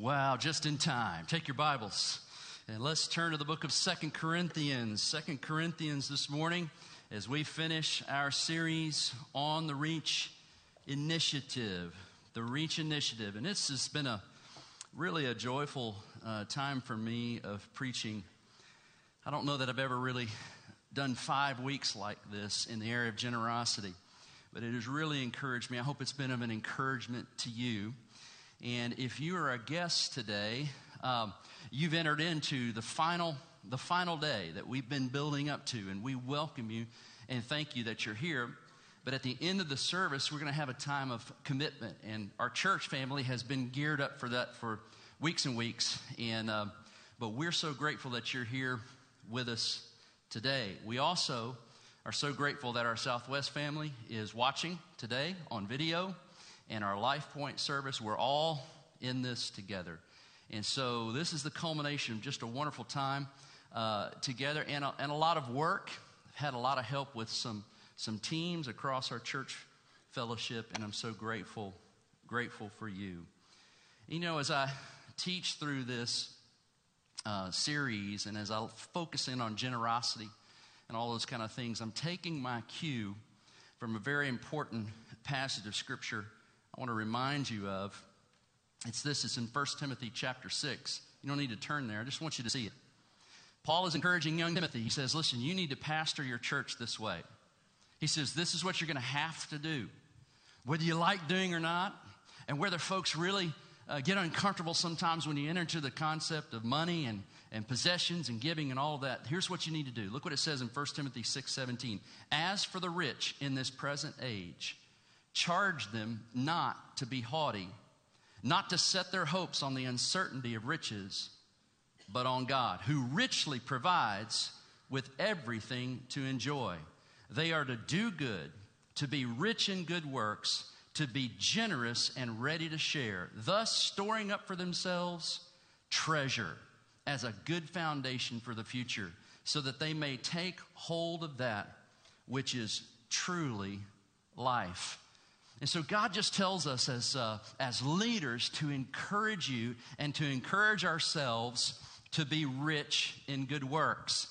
Wow, just in time. Take your Bibles and let's turn to the book of Second Corinthians. Second Corinthians this morning as we finish our series on the Reach Initiative. The Reach Initiative. And this has been a really a joyful uh, time for me of preaching. I don't know that I've ever really done five weeks like this in the area of generosity, but it has really encouraged me. I hope it's been of an encouragement to you. And if you are a guest today, um, you've entered into the final, the final day that we've been building up to, and we welcome you and thank you that you're here. But at the end of the service, we're going to have a time of commitment, and our church family has been geared up for that for weeks and weeks. And uh, but we're so grateful that you're here with us today. We also are so grateful that our Southwest family is watching today on video and our Life Point service. We're all in this together. And so this is the culmination of just a wonderful time uh, together and a, and a lot of work. I've had a lot of help with some, some teams across our church fellowship, and I'm so grateful, grateful for you. You know, as I teach through this uh, series and as I focus in on generosity and all those kind of things, I'm taking my cue from a very important passage of Scripture I want to remind you of. It's this, it's in 1 Timothy chapter 6. You don't need to turn there, I just want you to see it. Paul is encouraging young Timothy. He says, Listen, you need to pastor your church this way. He says, This is what you're going to have to do, whether you like doing or not, and whether folks really uh, get uncomfortable sometimes when you enter into the concept of money and, and possessions and giving and all that. Here's what you need to do. Look what it says in 1 Timothy 6 17. As for the rich in this present age, charge them not to be haughty, not to set their hopes on the uncertainty of riches, but on God, who richly provides with everything to enjoy. They are to do good, to be rich in good works, to be generous and ready to share, thus storing up for themselves treasure as a good foundation for the future, so that they may take hold of that which is truly life. And so God just tells us as, uh, as leaders to encourage you and to encourage ourselves to be rich in good works.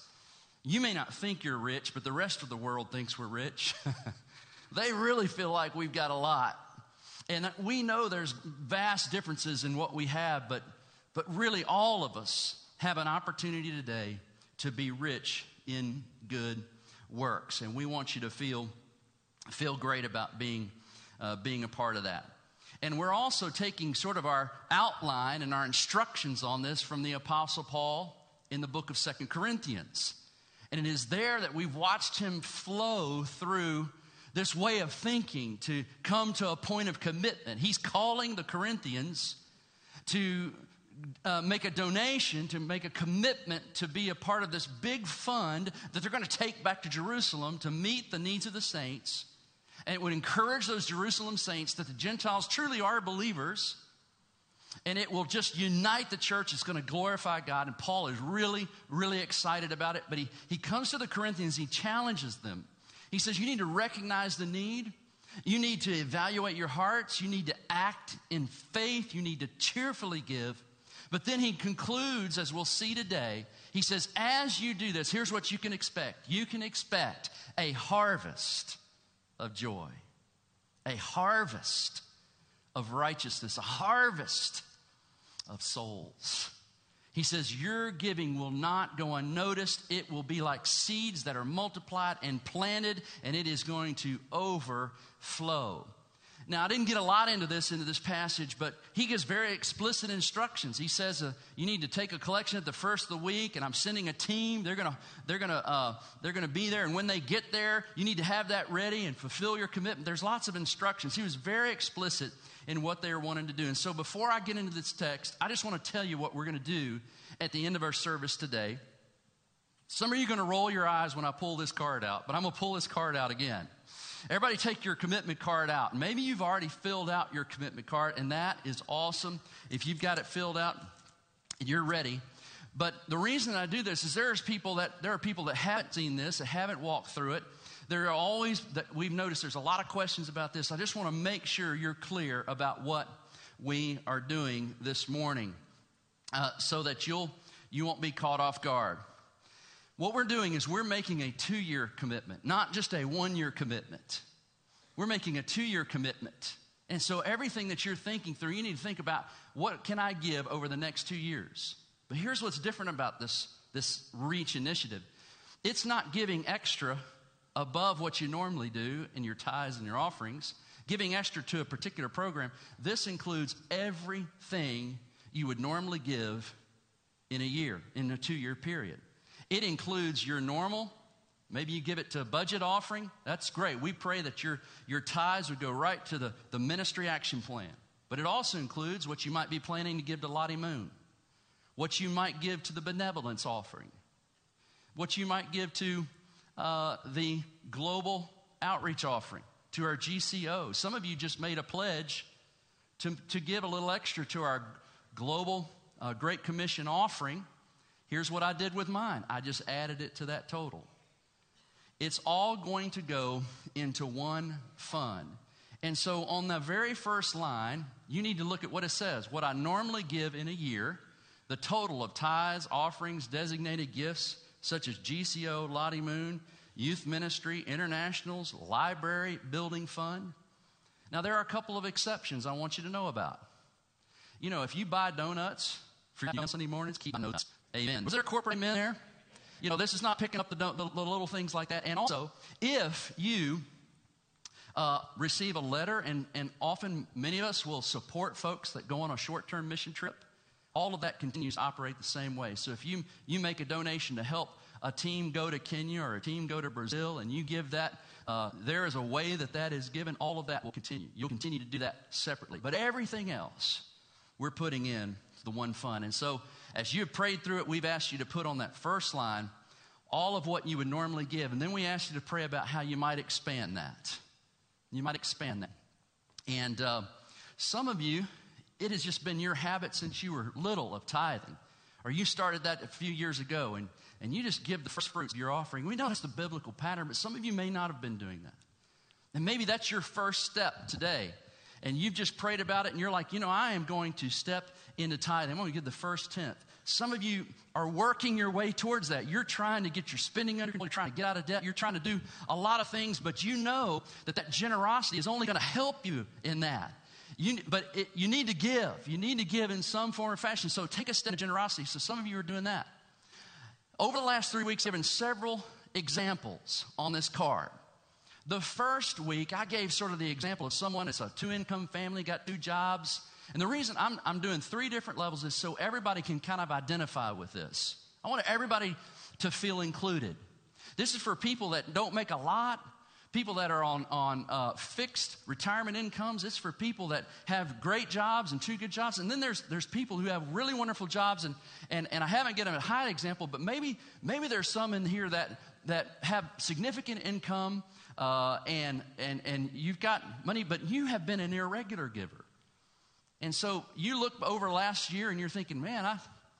You may not think you're rich, but the rest of the world thinks we're rich. they really feel like we've got a lot. And we know there's vast differences in what we have, but, but really all of us have an opportunity today to be rich in good works. And we want you to feel, feel great about being uh, being a part of that. And we're also taking sort of our outline and our instructions on this from the Apostle Paul in the book of Second Corinthians. And it is there that we've watched him flow through this way of thinking to come to a point of commitment. He's calling the Corinthians to uh, make a donation, to make a commitment to be a part of this big fund that they're going to take back to Jerusalem to meet the needs of the saints and it would encourage those Jerusalem saints that the Gentiles truly are believers. And it will just unite the church. It's going to glorify God. And Paul is really, really excited about it. But he, he comes to the Corinthians, he challenges them. He says, You need to recognize the need. You need to evaluate your hearts. You need to act in faith. You need to cheerfully give. But then he concludes, as we'll see today, he says, As you do this, here's what you can expect. You can expect a harvest of joy, a harvest of righteousness, a harvest of souls. He says, Your giving will not go unnoticed. It will be like seeds that are multiplied and planted, and it is going to overflow. Now, I didn't get a lot into this, into this passage, but he gives very explicit instructions. He says, uh, you need to take a collection at the first of the week, and I'm sending a team. They're to they're gonna, uh, they're gonna be there, and when they get there, you need to have that ready and fulfill your commitment. There's lots of instructions. He was very explicit in what they were wanting to do. And so before I get into this text, I just want to tell you what we're to do at the end of our service today. Some of you are to roll your eyes when I pull this card out, but I'm to pull this card out again. Everybody take your commitment card out. Maybe you've already filled out your commitment card, and that is awesome. If you've got it filled out, you're ready. But the reason I do this is there's people that there are people that haven't seen this, that haven't walked through it. There are always that we've noticed there's a lot of questions about this. I just want to make sure you're clear about what we are doing this morning uh, so that you'll, you won't be caught off guard. What we're doing is we're making a two year commitment, not just a one year commitment. We're making a two year commitment. And so everything that you're thinking through, you need to think about what can I give over the next two years? But here's what's different about this, this REACH initiative it's not giving extra above what you normally do in your tithes and your offerings, giving extra to a particular program. This includes everything you would normally give in a year, in a two year period. It includes your normal, maybe you give it to a budget offering. That's great. We pray that your, your tithes would go right to the, the ministry action plan. But it also includes what you might be planning to give to Lottie Moon, what you might give to the benevolence offering, what you might give to uh, the global outreach offering, to our GCO. Some of you just made a pledge to, to give a little extra to our global uh, Great Commission offering. Here's what I did with mine I just added it to that total. It's all going to go into one fund. And so on the very first line, you need to look at what it says. What I normally give in a year, the total of tithes, offerings, designated gifts, such as GCO, Lottie Moon, Youth Ministry, Internationals, Library Building Fund. Now, there are a couple of exceptions I want you to know about. You know, if you buy donuts for you on Sunday mornings, keep notes. Amen. Was there a corporate amen there? You know, this is not picking up the, the, the little things like that. And also, if you uh, receive a letter, and, and often many of us will support folks that go on a short term mission trip all of that continues to operate the same way. So if you, you make a donation to help a team go to Kenya or a team go to Brazil and you give that, uh, there is a way that that is given, all of that will continue. You'll continue to do that separately. But everything else, we're putting in the one fund. And so as you've prayed through it, we've asked you to put on that first line all of what you would normally give. And then we asked you to pray about how you might expand that. You might expand that. And uh, some of you, it has just been your habit since you were little of tithing. Or you started that a few years ago and, and you just give the first fruits of your offering. We know that's the biblical pattern, but some of you may not have been doing that. And maybe that's your first step today. And you've just prayed about it and you're like, you know, I am going to step into tithing. I'm going to give the first tenth. Some of you are working your way towards that. You're trying to get your spending under control. You're trying to get out of debt. You're trying to do a lot of things, but you know that that generosity is only going to help you in that. You, but it, you need to give. You need to give in some form or fashion. So take a step of generosity. So some of you are doing that. Over the last three weeks, I've given several examples on this card. The first week, I gave sort of the example of someone, it's a two income family, got two jobs. And the reason I'm, I'm doing three different levels is so everybody can kind of identify with this. I want everybody to feel included. This is for people that don't make a lot, people that are on, on uh, fixed retirement incomes. It's for people that have great jobs and two good jobs. And then there's, there's people who have really wonderful jobs. And, and, and I haven't given a high example, but maybe, maybe there's some in here that, that have significant income uh, and, and, and you've got money, but you have been an irregular giver. And so you look over last year and you're thinking, man, I,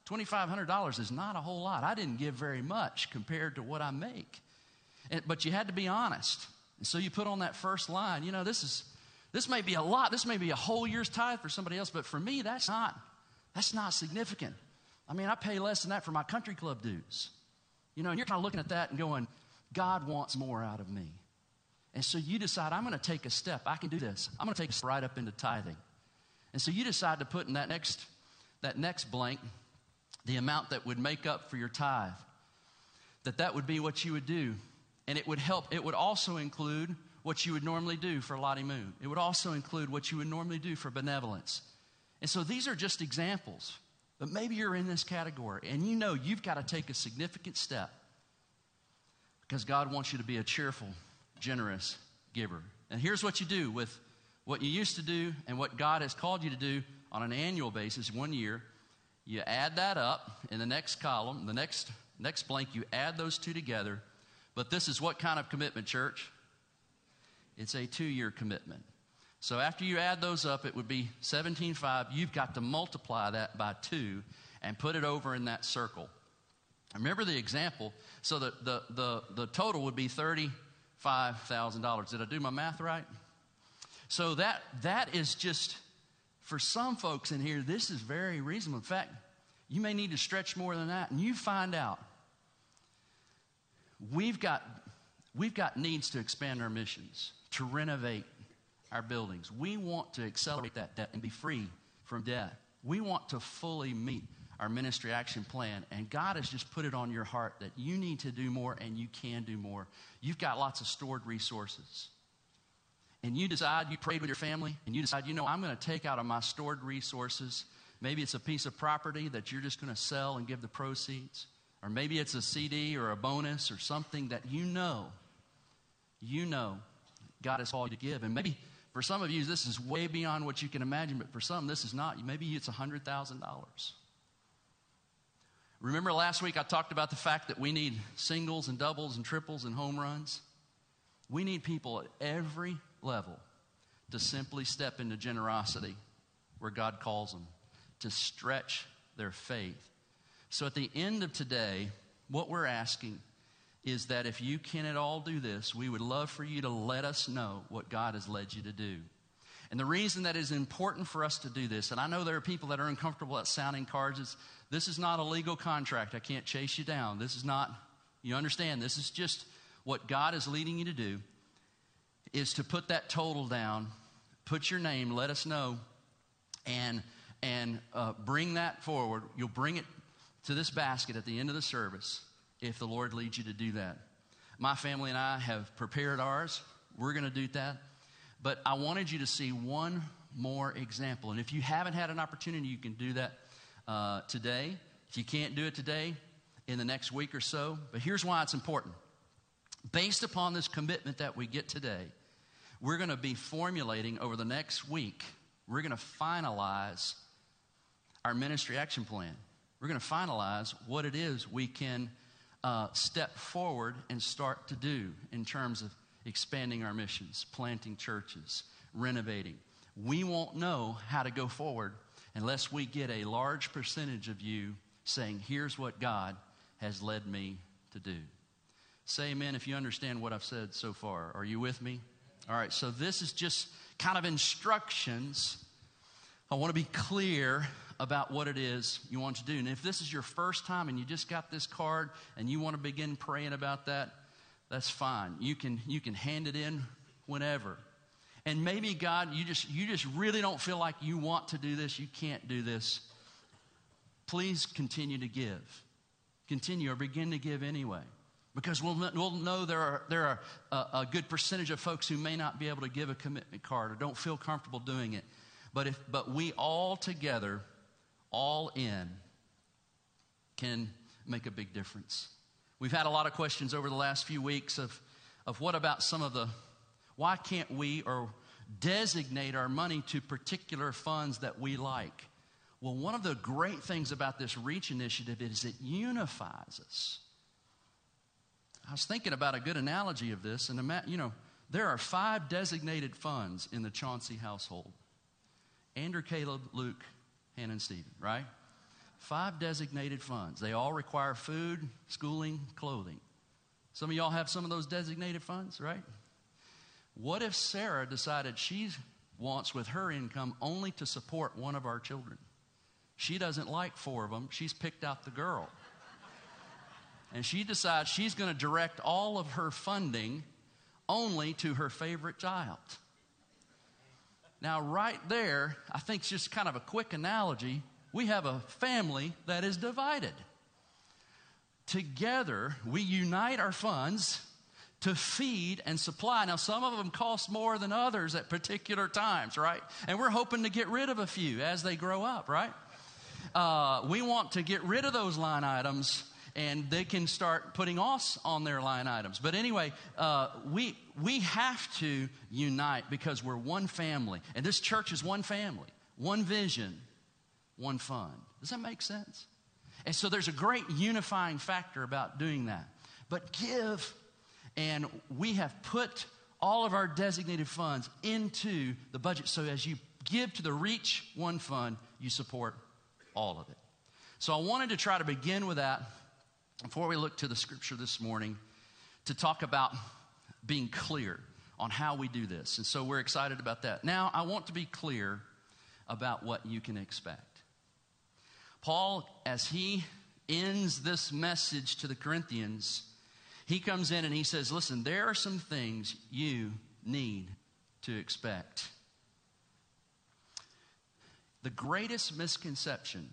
$2,500 is not a whole lot. I didn't give very much compared to what I make. And, but you had to be honest. And so you put on that first line, you know, this is this may be a lot, this may be a whole year's tithe for somebody else, but for me, that's not that's not significant. I mean, I pay less than that for my country club dues. You know, and you're kind of looking at that and going, God wants more out of me. And so you decide, I'm going to take a step. I can do this. I'm going to take a right up into tithing. And so you decide to put in that next, that next blank the amount that would make up for your tithe. That that would be what you would do. And it would help, it would also include what you would normally do for Lottie Moon. It would also include what you would normally do for benevolence. And so these are just examples. But maybe you're in this category and you know you've got to take a significant step because God wants you to be a cheerful, generous giver. And here's what you do with what you used to do and what God has called you to do on an annual basis, one year. You add that up in the next column, the next, next blank, you add those two together but this is what kind of commitment, church? It's a two year commitment. So after you add those up, it would be 17.5. You've got to multiply that by two and put it over in that circle. Remember the example. So the, the, the, the total would be $35,000. Did I do my math right? So that, that is just For some folks in here, this is very reasonable. In fact, you may need to stretch more than that, and you find out we've got, we've got needs to expand our missions, to renovate our buildings. We want to accelerate that debt and be free from debt. We want to fully meet our ministry action plan, and God has just put it on your heart that you need to do more and you can do more. You've got lots of stored resources. And you decide, you prayed with your family, and you decide, you know, I'm going to take out of my stored resources. Maybe it's a piece of property that you're just going to sell and give the proceeds. Or maybe it's a CD or a bonus or something that you know, you know God has called you to give. And maybe for some of you, this is way beyond what you can imagine, but for some, this is not. Maybe it's $100,000. Remember last week I talked about the fact that we need singles and doubles and triples and home runs? We need people at every level to simply step into generosity where God calls them, to stretch their faith. So at the end of today, what we're asking is that if you can at all do this, we would love for you to let us know what God has led you to do. And the reason that is important for us to do this, and I know there are people that are uncomfortable at sounding cards, is this is not a legal contract. I can't chase you down. This is not, you understand, this is just what God is leading you to do is to put that total down, put your name, let us know, and, and uh, bring that forward. You'll bring it to this basket at the end of the service if the Lord leads you to do that. My family and I have prepared ours. We're going to do that. But I wanted you to see one more example. And if you haven't had an opportunity, you can do that uh, today. If you can't do it today, in the next week or so. But here's why it's important. Based upon this commitment that we get today, we're going to be formulating over the next week, we're going to finalize our ministry action plan. We're going to finalize what it is we can uh, step forward and start to do in terms of expanding our missions, planting churches, renovating. We won't know how to go forward unless we get a large percentage of you saying, Here's what God has led me to do. Say amen if you understand what I've said so far. Are you with me? All right, so this is just kind of instructions. I want to be clear about what it is you want to do. And if this is your first time and you just got this card and you want to begin praying about that, that's fine. You can, you can hand it in whenever. And maybe God, you just you just really don't feel like you want to do this, you can't do this. Please continue to give. Continue or begin to give anyway. Because we'll, we'll know there are, there are a, a good percentage of folks who may not be able to give a commitment card or don't feel comfortable doing it. But, if, but we all together, all in, can make a big difference. We've had a lot of questions over the last few weeks of, of what about some of the why can't we or designate our money to particular funds that we like? Well, one of the great things about this REACH initiative is it unifies us. I was thinking about a good analogy of this, and you know, there are five designated funds in the Chauncey household Andrew, Caleb, Luke, Hannah, and Stephen, right? Five designated funds. They all require food, schooling, clothing. Some of y'all have some of those designated funds, right? What if Sarah decided she wants, with her income, only to support one of our children? She doesn't like four of them. She's picked out the girl. And she decides she's going to direct all of her funding only to her favorite child. Now, right there, I think it's just kind of a quick analogy. We have a family that is divided. Together, we unite our funds to feed and supply. Now, some of them cost more than others at particular times, right? And we're hoping to get rid of a few as they grow up, right? Uh, we want to get rid of those line items and they can start putting us on their line items. But anyway, uh, we, we have to unite because we're one family. And this church is one family, one vision, one fund. Does that make sense? And so there's a great unifying factor about doing that. But give and we have put all of our designated funds into the budget. So as you give to the Reach One Fund, you support all of it. So I wanted to try to begin with that before we look to the scripture this morning to talk about being clear on how we do this. And so we're excited about that. Now, I want to be clear about what you can expect. Paul, as he ends this message to the Corinthians, he comes in and he says, Listen, there are some things you need to expect. The greatest misconception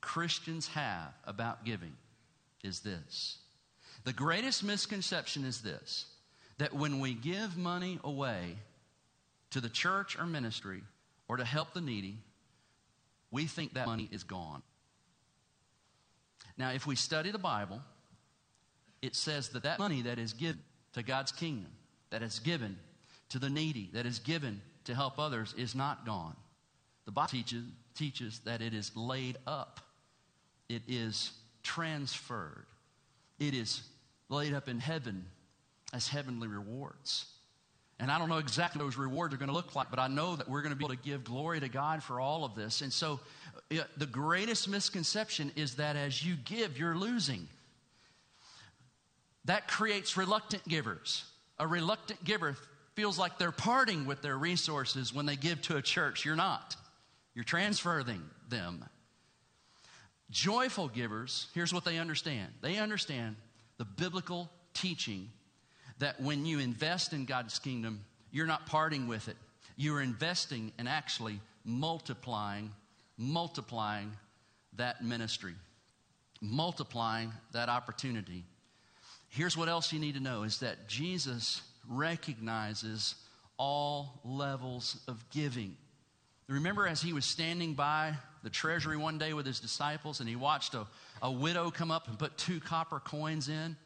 Christians have about giving is this. The greatest misconception is this that when we give money away to the church or ministry or to help the needy, we think that money is gone. Now, if we study the Bible, it says that that money that is given to God's kingdom, that is given to the needy, that is given to help others, is not gone. The Bible teaches, teaches that it is laid up, it is transferred, it is laid up in heaven as heavenly rewards. And I don't know exactly what those rewards are going to look like, but I know that we're going to be able to give glory to God for all of this. And so the greatest misconception is that as you give, you're losing. That creates reluctant givers. A reluctant giver feels like they're parting with their resources when they give to a church. You're not, you're transferring them. Joyful givers, here's what they understand they understand the biblical teaching that when you invest in God's kingdom, you're not parting with it. You're investing and actually multiplying, multiplying that ministry, multiplying that opportunity. Here's what else you need to know is that Jesus recognizes all levels of giving. Remember, as he was standing by the treasury one day with his disciples and he watched a, a widow come up and put two copper coins in?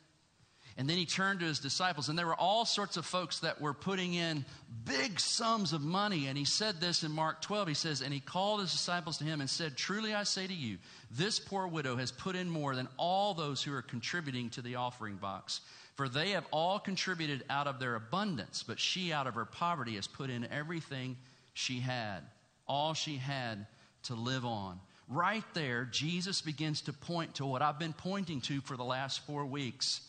And then he turned to his disciples, and there were all sorts of folks that were putting in big sums of money. And he said this in Mark 12. He says, And he called his disciples to him and said, Truly I say to you, this poor widow has put in more than all those who are contributing to the offering box. For they have all contributed out of their abundance, but she out of her poverty has put in everything she had, all she had to live on. Right there, Jesus begins to point to what I've been pointing to for the last four weeks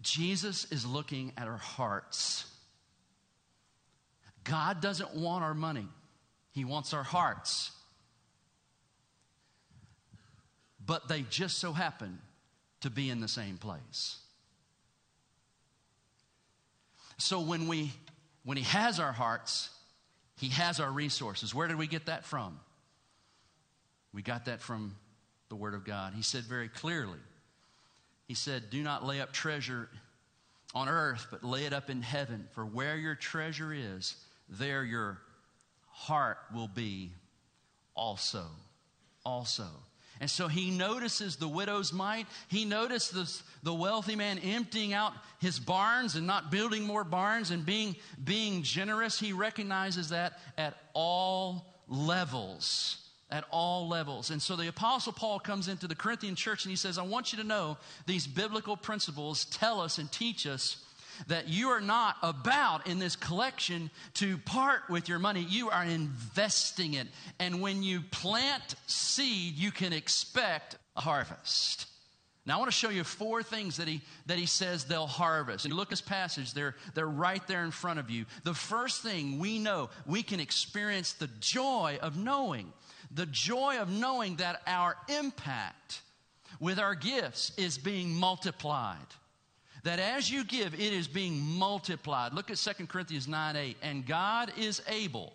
Jesus is looking at our hearts. God doesn't want our money, He wants our hearts. But they just so happen to be in the same place. So when we when he has our hearts, he has our resources. Where did we get that from? We got that from the word of God. He said very clearly, he said, Do not lay up treasure on earth, but lay it up in heaven. For where your treasure is, there your heart will be also. Also. And so he notices the widow's mite. He notices the wealthy man emptying out his barns and not building more barns and being, being generous. He recognizes that at all levels at all levels. And so the Apostle Paul comes into the Corinthian church and he says, I want you to know these biblical principles tell us and teach us that you are not about in this collection to part with your money. You are investing it. And when you plant seed, you can expect a harvest. Now, I want to show you four things that he, that he says they'll harvest. And look at this passage, they're, they're right there in front of you. The first thing we know, we can experience the joy of knowing the joy of knowing that our impact with our gifts is being multiplied. That as you give, it is being multiplied. Look at 2 Corinthians 9 8. And God is able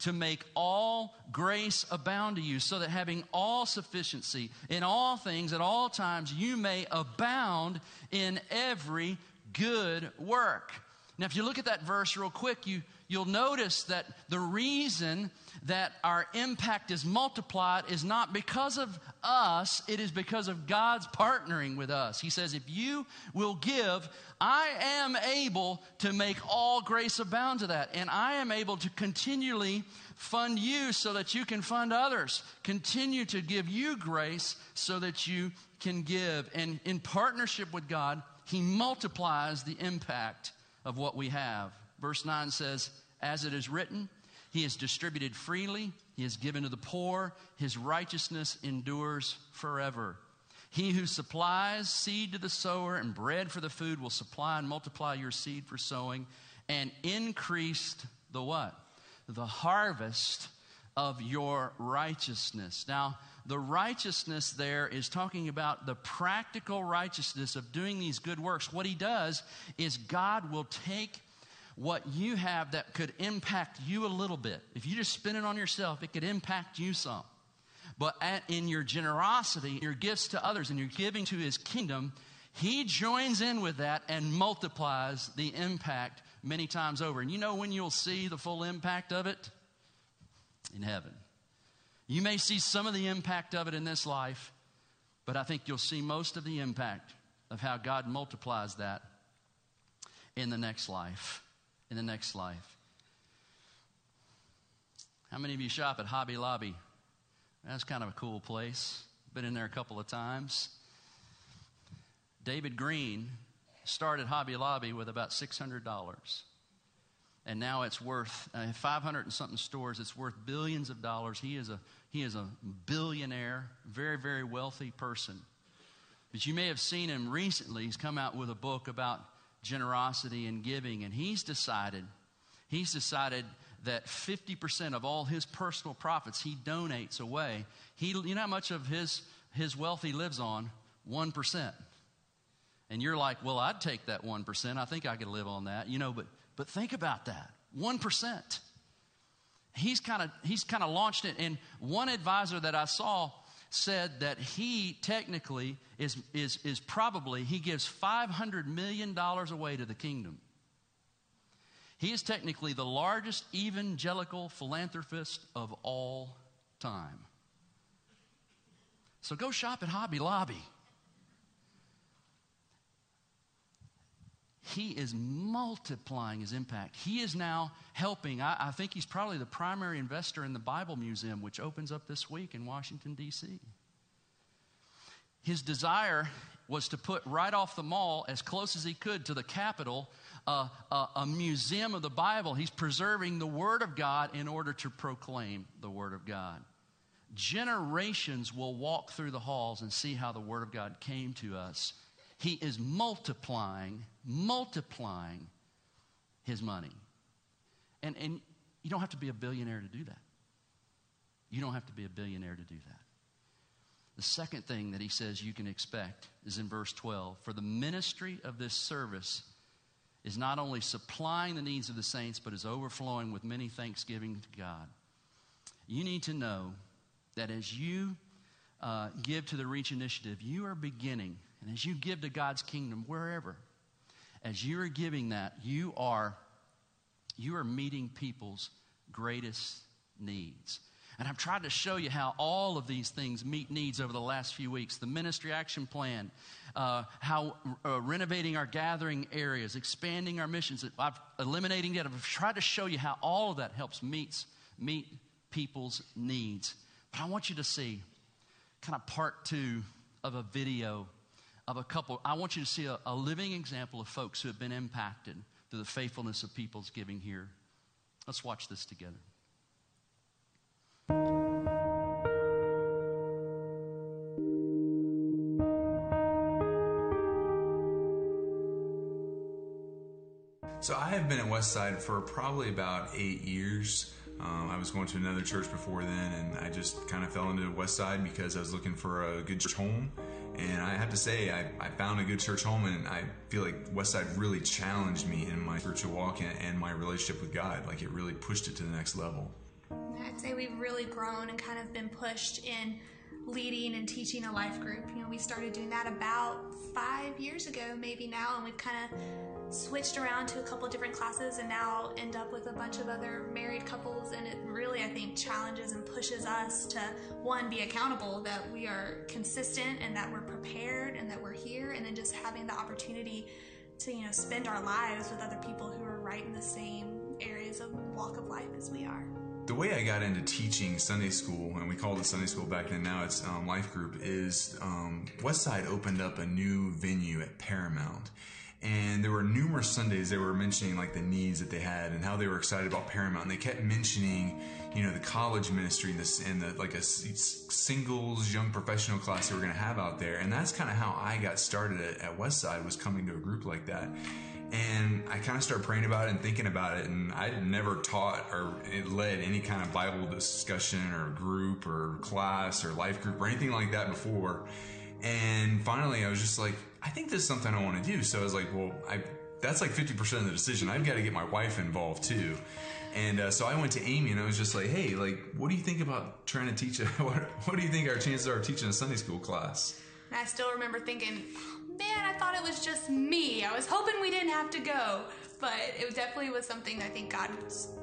to make all grace abound to you, so that having all sufficiency in all things at all times, you may abound in every good work. Now, if you look at that verse real quick, you, you'll notice that the reason that our impact is multiplied is not because of us, it is because of God's partnering with us. He says, If you will give, I am able to make all grace abound to that. And I am able to continually fund you so that you can fund others. Continue to give you grace so that you can give. And in partnership with God, He multiplies the impact of what we have. Verse 9 says, As it is written, he has distributed freely, He has given to the poor, His righteousness endures forever. He who supplies seed to the sower and bread for the food will supply and multiply your seed for sowing and increase the what? The harvest of your righteousness. Now, the righteousness there is talking about the practical righteousness of doing these good works. What he does is God will take what you have that could impact you a little bit. If you just spend it on yourself, it could impact you some. But at, in your generosity, your gifts to others, and your giving to his kingdom, he joins in with that and multiplies the impact many times over. And you know when you'll see the full impact of it? In heaven. You may see some of the impact of it in this life, but I think you'll see most of the impact of how God multiplies that in the next life. In the next life. How many of you shop at Hobby Lobby? That's kind of a cool place. Been in there a couple of times. David Green started Hobby Lobby with about $600. And now it's worth uh, 500 and something stores. It's worth billions of dollars. He is a he is a billionaire, very very wealthy person. But you may have seen him recently. He's come out with a book about generosity and giving, and he's decided he's decided that 50% of all his personal profits he donates away. He, you know how much of his, his wealth he lives on? 1%. And you're like, well, I'd take that 1%. I think I could live on that. You know, but, but think about that 1%. He's kind of he's kind of launched it. And one advisor that I saw said that he technically is, is, is probably, he gives $500 million away to the kingdom. He is technically the largest evangelical philanthropist of all time. So go shop at Hobby Lobby. He is multiplying his impact. He is now helping. I, I, think he's probably the primary investor in the Bible Museum, which opens up this week in Washington, D.C. His desire was to put right off the mall, as close as he could to the Capitol, a, a, a museum of the Bible. He's preserving the Word of God in order to proclaim the Word of God. Generations will walk through the halls and see how the Word of God came to us. He is multiplying, multiplying his money. And, and you don't have to be a billionaire to do that. You don't have to be a billionaire to do that. The second thing that he says you can expect is in verse 12 For the ministry of this service is not only supplying the needs of the saints, but is overflowing with many thanksgiving to God. You need to know that as you uh, give to the Reach Initiative, you are beginning, and as you give to God's kingdom, wherever, as you are giving that, you are you are meeting people's greatest needs. And I've tried to show you how all of these things meet needs over the last few weeks. The ministry action plan, uh, how uh, renovating our gathering areas, expanding our missions, I've eliminating debt. I've tried to show you how all of that helps meets, meet people's needs. But I want you to see kind of part two of a video of a couple. I want you to see a, a living example of folks who have been impacted through the faithfulness of people's giving here. Let's watch this together. So I have been at Westside for probably about eight years. Um, I was going to another church before then, and I just kind of fell into Westside because I was looking for a good church home. And I have to say, I, I found a good church home, and I feel like Westside really challenged me in my spiritual walk and, and my relationship with God. Like it really pushed it to the next level. I'd say we've really grown and kind of been pushed in leading and teaching a life group. You know, we started doing that about five years ago, maybe now, and we've kind of switched around to a couple different classes and now end up with a bunch of other married couples. And it really, I think, challenges and pushes us to one, be accountable that we are consistent and that we're prepared and that we're here, and then just having the opportunity to, you know, spend our lives with other people who are right in the same areas of walk of life as we are the way I got into teaching Sunday school, and we called it Sunday school back then, now it's um, Life Group, is um, Westside opened up a new venue at Paramount. And there were numerous Sundays they were mentioning like the needs that they had and how they were excited about Paramount. And they kept mentioning, you know, the college ministry and, and the, like a singles young professional class they were going to have out there. And that's kind of how I got started at, at Westside was coming to a group like that. And I kind of started praying about it and thinking about it, and I never taught or led any kind of Bible discussion or group or class or life group or anything like that before. And finally, I was just like, I think this is something I want to do. So I was like, well, I that's like 50% of the decision. I've got to get my wife involved too. And uh, so I went to Amy and I was just like, hey, like, what do you think about trying to teach? A, what, what do you think our chances are of teaching a Sunday school class? And I still remember thinking, man, I thought it was just me. I was hoping we didn't have to go. But it definitely was something I think God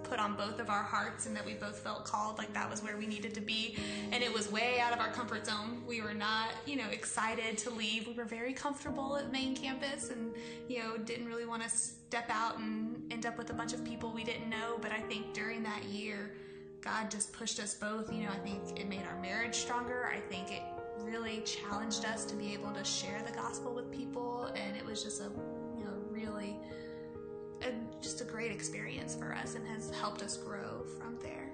put on both of our hearts and that we both felt called like that was where we needed to be. And it was way out of our comfort zone. We were not, you know, excited to leave. We were very comfortable at main campus and, you know, didn't really want to step out and end up with a bunch of people we didn't know. But I think during that year, God just pushed us both. You know, I think it made our marriage stronger. I think it really challenged us to be able to share the gospel with people, and it was just a you know really just a great experience for us, and has helped us grow from there.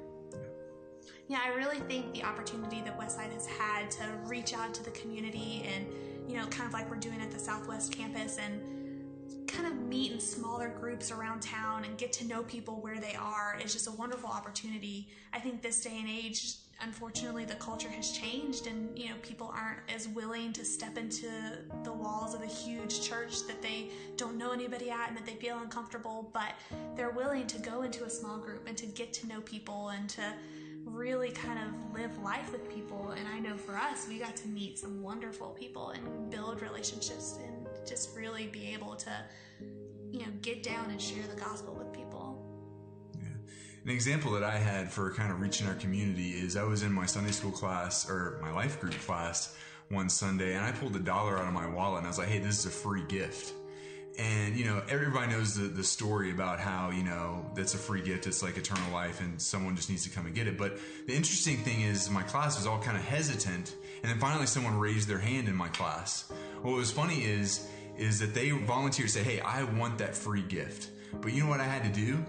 Yeah, I really think the opportunity that Westside has had to reach out to the community and, you know, kind of like we're doing at the Southwest campus and kind of meet in smaller groups around town and get to know people where they are is just a wonderful opportunity. I think this day and age, unfortunately the culture has changed and you know people aren't as willing to step into the walls of a huge church that they don't know anybody at and that they feel uncomfortable but they're willing to go into a small group and to get to know people and to really kind of live life with people. And i know for us we got to meet some wonderful people and build relationships and just really be able to you know get down and share the gospel with an example that I had for kind of reaching our community is I was in my Sunday school class or my life group class one Sunday and I pulled a dollar out of my wallet and I was like, hey, this is a free gift. And, you know, everybody knows the, the story about how, you know, that's a free gift. It's like eternal life and someone just needs to come and get it. But the interesting thing is my class was all kind of hesitant. And then finally someone raised their hand in my class. What was funny is, is that they volunteered to say, hey, I want that free gift. But you know what I had to do?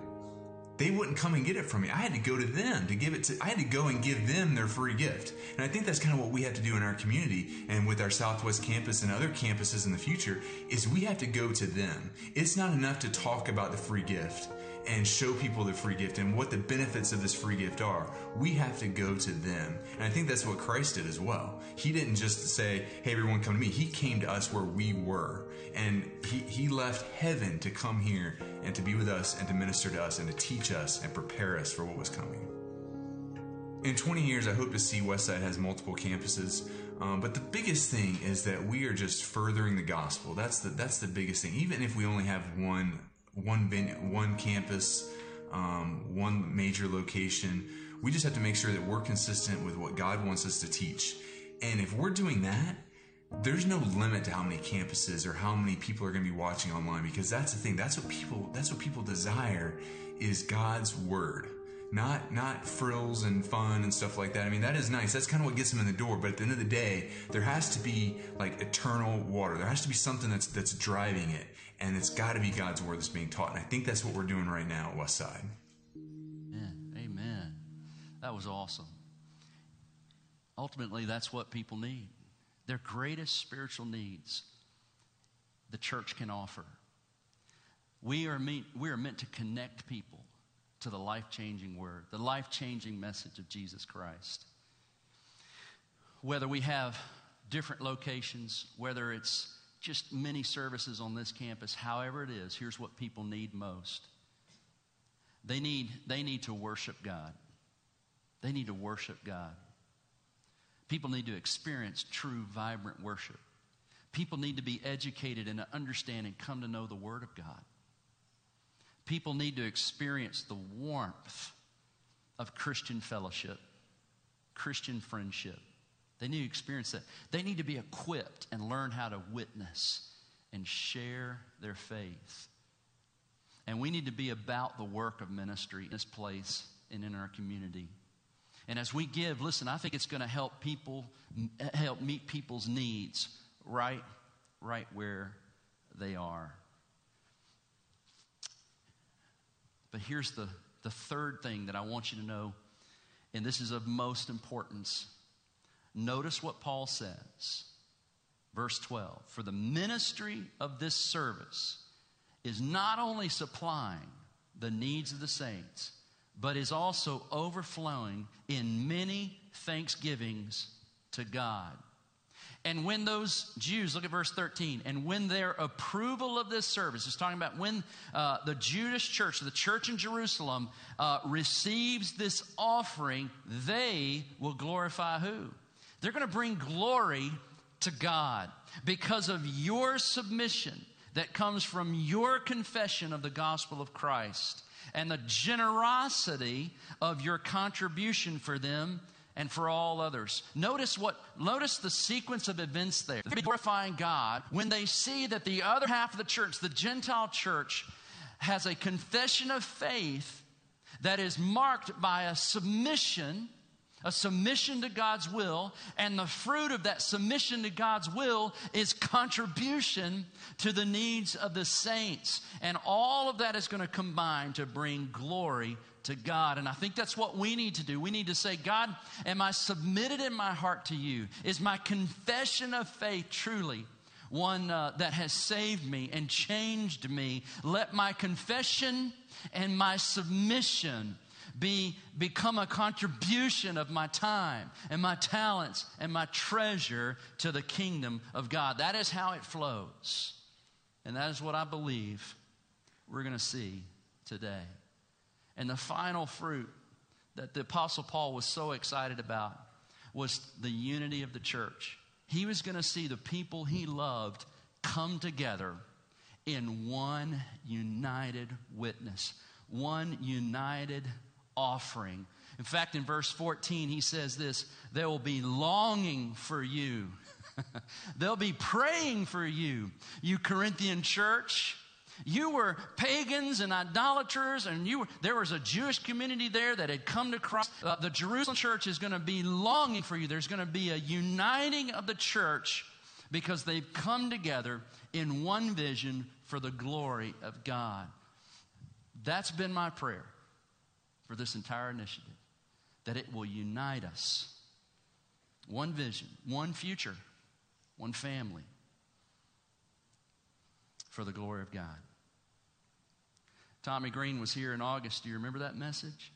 They wouldn't come and get it from me. I had to go to them to give it to, I had to go and give them their free gift. And I think that's kind of what we have to do in our community and with our Southwest campus and other campuses in the future is we have to go to them. It's not enough to talk about the free gift and show people the free gift and what the benefits of this free gift are. We have to go to them. And I think that's what Christ did as well. He didn't just say, hey, everyone come to me. He came to us where we were. And he, he left heaven to come here and to be with us and to minister to us and to teach us and prepare us for what was coming. In 20 years, I hope to see Westside has multiple campuses. Um, but the biggest thing is that we are just furthering the gospel. That's the that's the biggest thing. Even if we only have one one one campus, um, one major location. We just have to make sure that we're consistent with what God wants us to teach. And if we're doing that, there's no limit to how many campuses or how many people are going to be watching online because that's the thing. That's what people that's what people desire is God's word. Not not frills and fun and stuff like that. I mean, that is nice. That's kind of what gets them in the door, but at the end of the day, there has to be like eternal water. There has to be something that's that's driving it and it's got to be God's word that's being taught. And I think that's what we're doing right now at Westside. Amen. Amen. That was awesome. Ultimately, that's what people need. Their greatest spiritual needs, the church can offer. We are, we are meant to connect people to the life changing word, the life changing message of Jesus Christ. Whether we have different locations, whether it's just many services on this campus, however it is, here's what people need most. They need, they need to worship God. They need to worship God. People need to experience true, vibrant worship. People need to be educated and understand and come to know the Word of God. People need to experience the warmth of Christian fellowship, Christian friendship. They need to experience that. They need to be equipped and learn how to witness and share their faith. And we need to be about the work of ministry in this place and in our community. And as we give, listen, I think it's going to help people help meet people's needs right right where they are. But here's the, the third thing that I want you to know, and this is of most importance Notice what Paul says. Verse 12 For the ministry of this service is not only supplying the needs of the saints, but is also overflowing in many thanksgivings to God. And when those Jews, look at verse 13, and when their approval of this service is talking about when uh, the Jewish church, the church in Jerusalem, uh, receives this offering, they will glorify who? They're going to bring glory to God because of your submission that comes from your confession of the gospel of Christ and the generosity of your contribution for them and for all others. Notice what notice the sequence of events there. They're glorifying God when they see that the other half of the church, the Gentile church, has a confession of faith that is marked by a submission a submission to God's will, and the fruit of that submission to God's will is contribution to the needs of the saints. And all of that is going to combine to bring glory to God. And I think that's what we need to do. We need to say, God, am I submitted in my heart to you? Is my confession of faith truly one uh, that has saved me and changed me? Let my confession and my submission be, become a contribution of my time and my talents and my treasure to the kingdom of God. That is how it flows. And that is what I believe we're going to see today. And the final fruit that the Apostle Paul was so excited about was the unity of the church. He was going to see the people he loved come together in one united witness, one united offering. In fact, in verse 14, he says this they will be longing for you. They'll be praying for you, you Corinthian church. You were pagans and idolaters, and you were, there was a Jewish community there that had come to Christ. Uh, the Jerusalem church is going to be longing for you. There's going to be a uniting of the church because they've come together in one vision for the glory of God. That's been my prayer for this entire initiative that it will unite us. One vision, one future, one family for the glory of God. Tommy Green was here in August. Do you remember that message?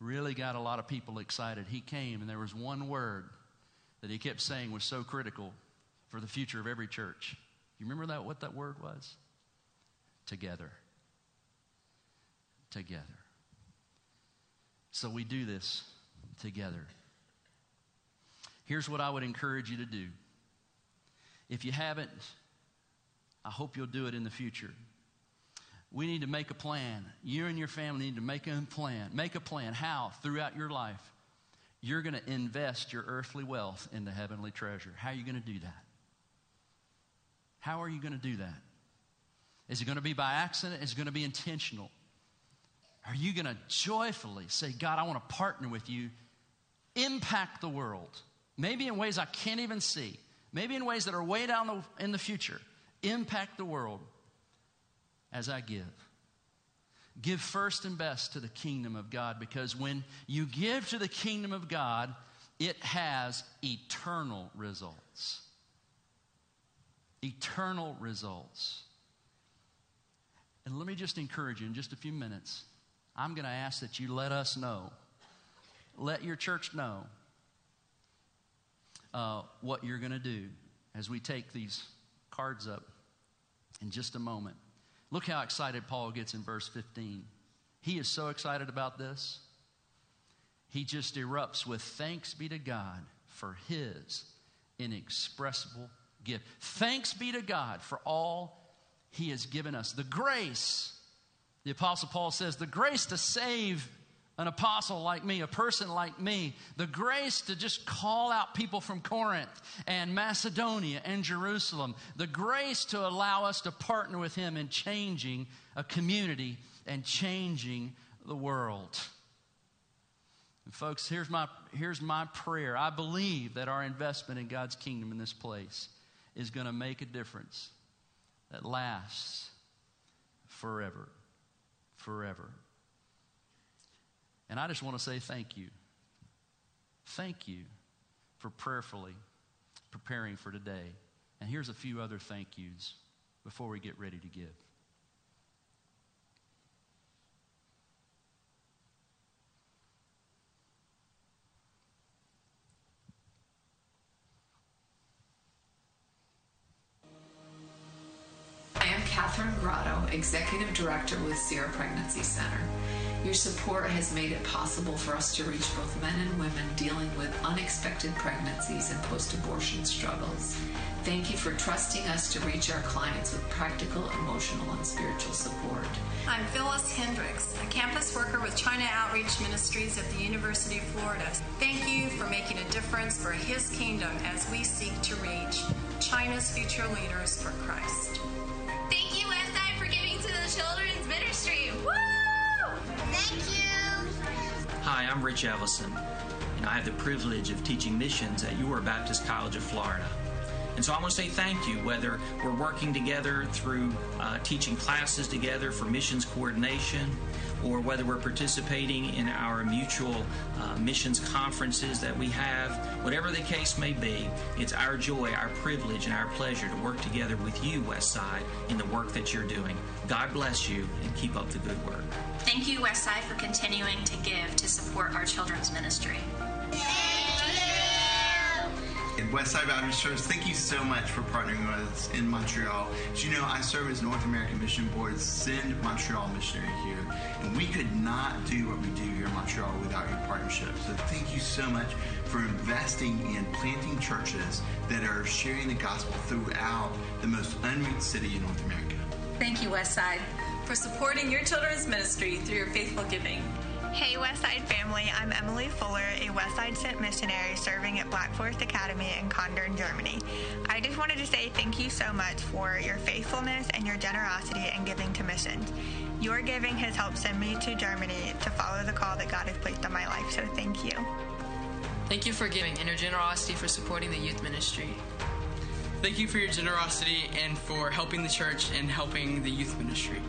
Really got a lot of people excited. He came, and there was one word that he kept saying was so critical for the future of every church. You remember that what that word was? Together together. So we do this together. Here's what I would encourage you to do. If you haven't, I hope you'll do it in the future. We need to make a plan. You and your family need to make a plan. Make a plan. How? Throughout your life, you're going to invest your earthly wealth into heavenly treasure. How are you going to do that? How are you going to do that? Is it going to be by accident? Is it going to be intentional? Are you going to joyfully say, God, I want to partner with you, impact the world, maybe in ways I can't even see, maybe in ways that are way down the, in the future, impact the world as I give? Give first and best to the kingdom of God because when you give to the kingdom of God, it has eternal results. Eternal results. And let me just encourage you in just a few minutes I'm going to ask that you let us know, let your church know uh, what you're going to do as we take these cards up in just a moment. Look how excited Paul gets in verse 15. He is so excited about this. He just erupts with thanks be to God for his inexpressible gift. Thanks be to God for all he has given us. The grace the Apostle Paul says, the grace to save an apostle like me, a person like me, the grace to just call out people from Corinth and Macedonia and Jerusalem, the grace to allow us to partner with him in changing a community and changing the world. And folks, here's my, here's my prayer. I believe that our investment in God's kingdom in this place is going to make a difference that lasts forever forever. And I just want to say thank you. Thank you for prayerfully preparing for today. And here's a few other thank yous. before we get ready to give? I am Catherine Grotto, Executive Director with Sierra Pregnancy Center. Your support has made it possible for us to reach both men and women dealing with unexpected pregnancies and post abortion struggles. Thank you for trusting us to reach our clients with practical, emotional, and spiritual support. I'm Phyllis Hendricks, a campus worker with China Outreach Ministries at the University of Florida. Thank you for making a difference for His kingdom as we seek to reach China's future leaders for Christ. Hi, I'm Rich Ellison, and I have the privilege of teaching missions at Uriah Baptist College of Florida. And so I want to say thank you, whether we're working together through uh, teaching classes together for missions coordination, or whether we're participating in our mutual uh, missions conferences that we have, whatever the case may be, it's our joy, our privilege, and our pleasure to work together with you, Westside, in the work that you're doing. God bless you and keep up the good work. Thank you, Westside, for continuing to give to support our children's ministry. And Westside Baptist Church, thank you so much for partnering with us in Montreal. As you know, I serve as North American Mission Board's Send Montreal missionary here, and we could not do what we do here in Montreal without your partnership. So thank you so much for investing in planting churches that are sharing the gospel throughout the most unreached city in North America. Thank you, Westside, for supporting your children's ministry through your faithful giving. Hey Westside family, I'm Emily Fuller, a Westside Sent missionary serving at Black Forest Academy in Kandern, Germany. I just wanted to say thank you so much for your faithfulness and your generosity in giving to missions. Your giving has helped send me to Germany to follow the call that God has placed on my life, so thank you. Thank you for giving and your generosity for supporting the youth ministry. Thank you for your generosity and for helping the church and helping the youth ministry.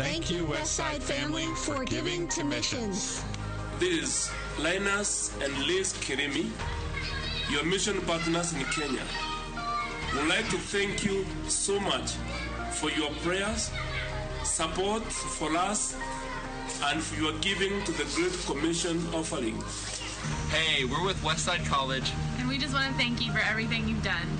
Thank you, Westside family, for giving to missions. This is Linus and Liz Kirimi, your mission partners in Kenya. We'd like to thank you so much for your prayers, support for us, and for your giving to the Great Commission offering. Hey, we're with Westside College. And we just want to thank you for everything you've done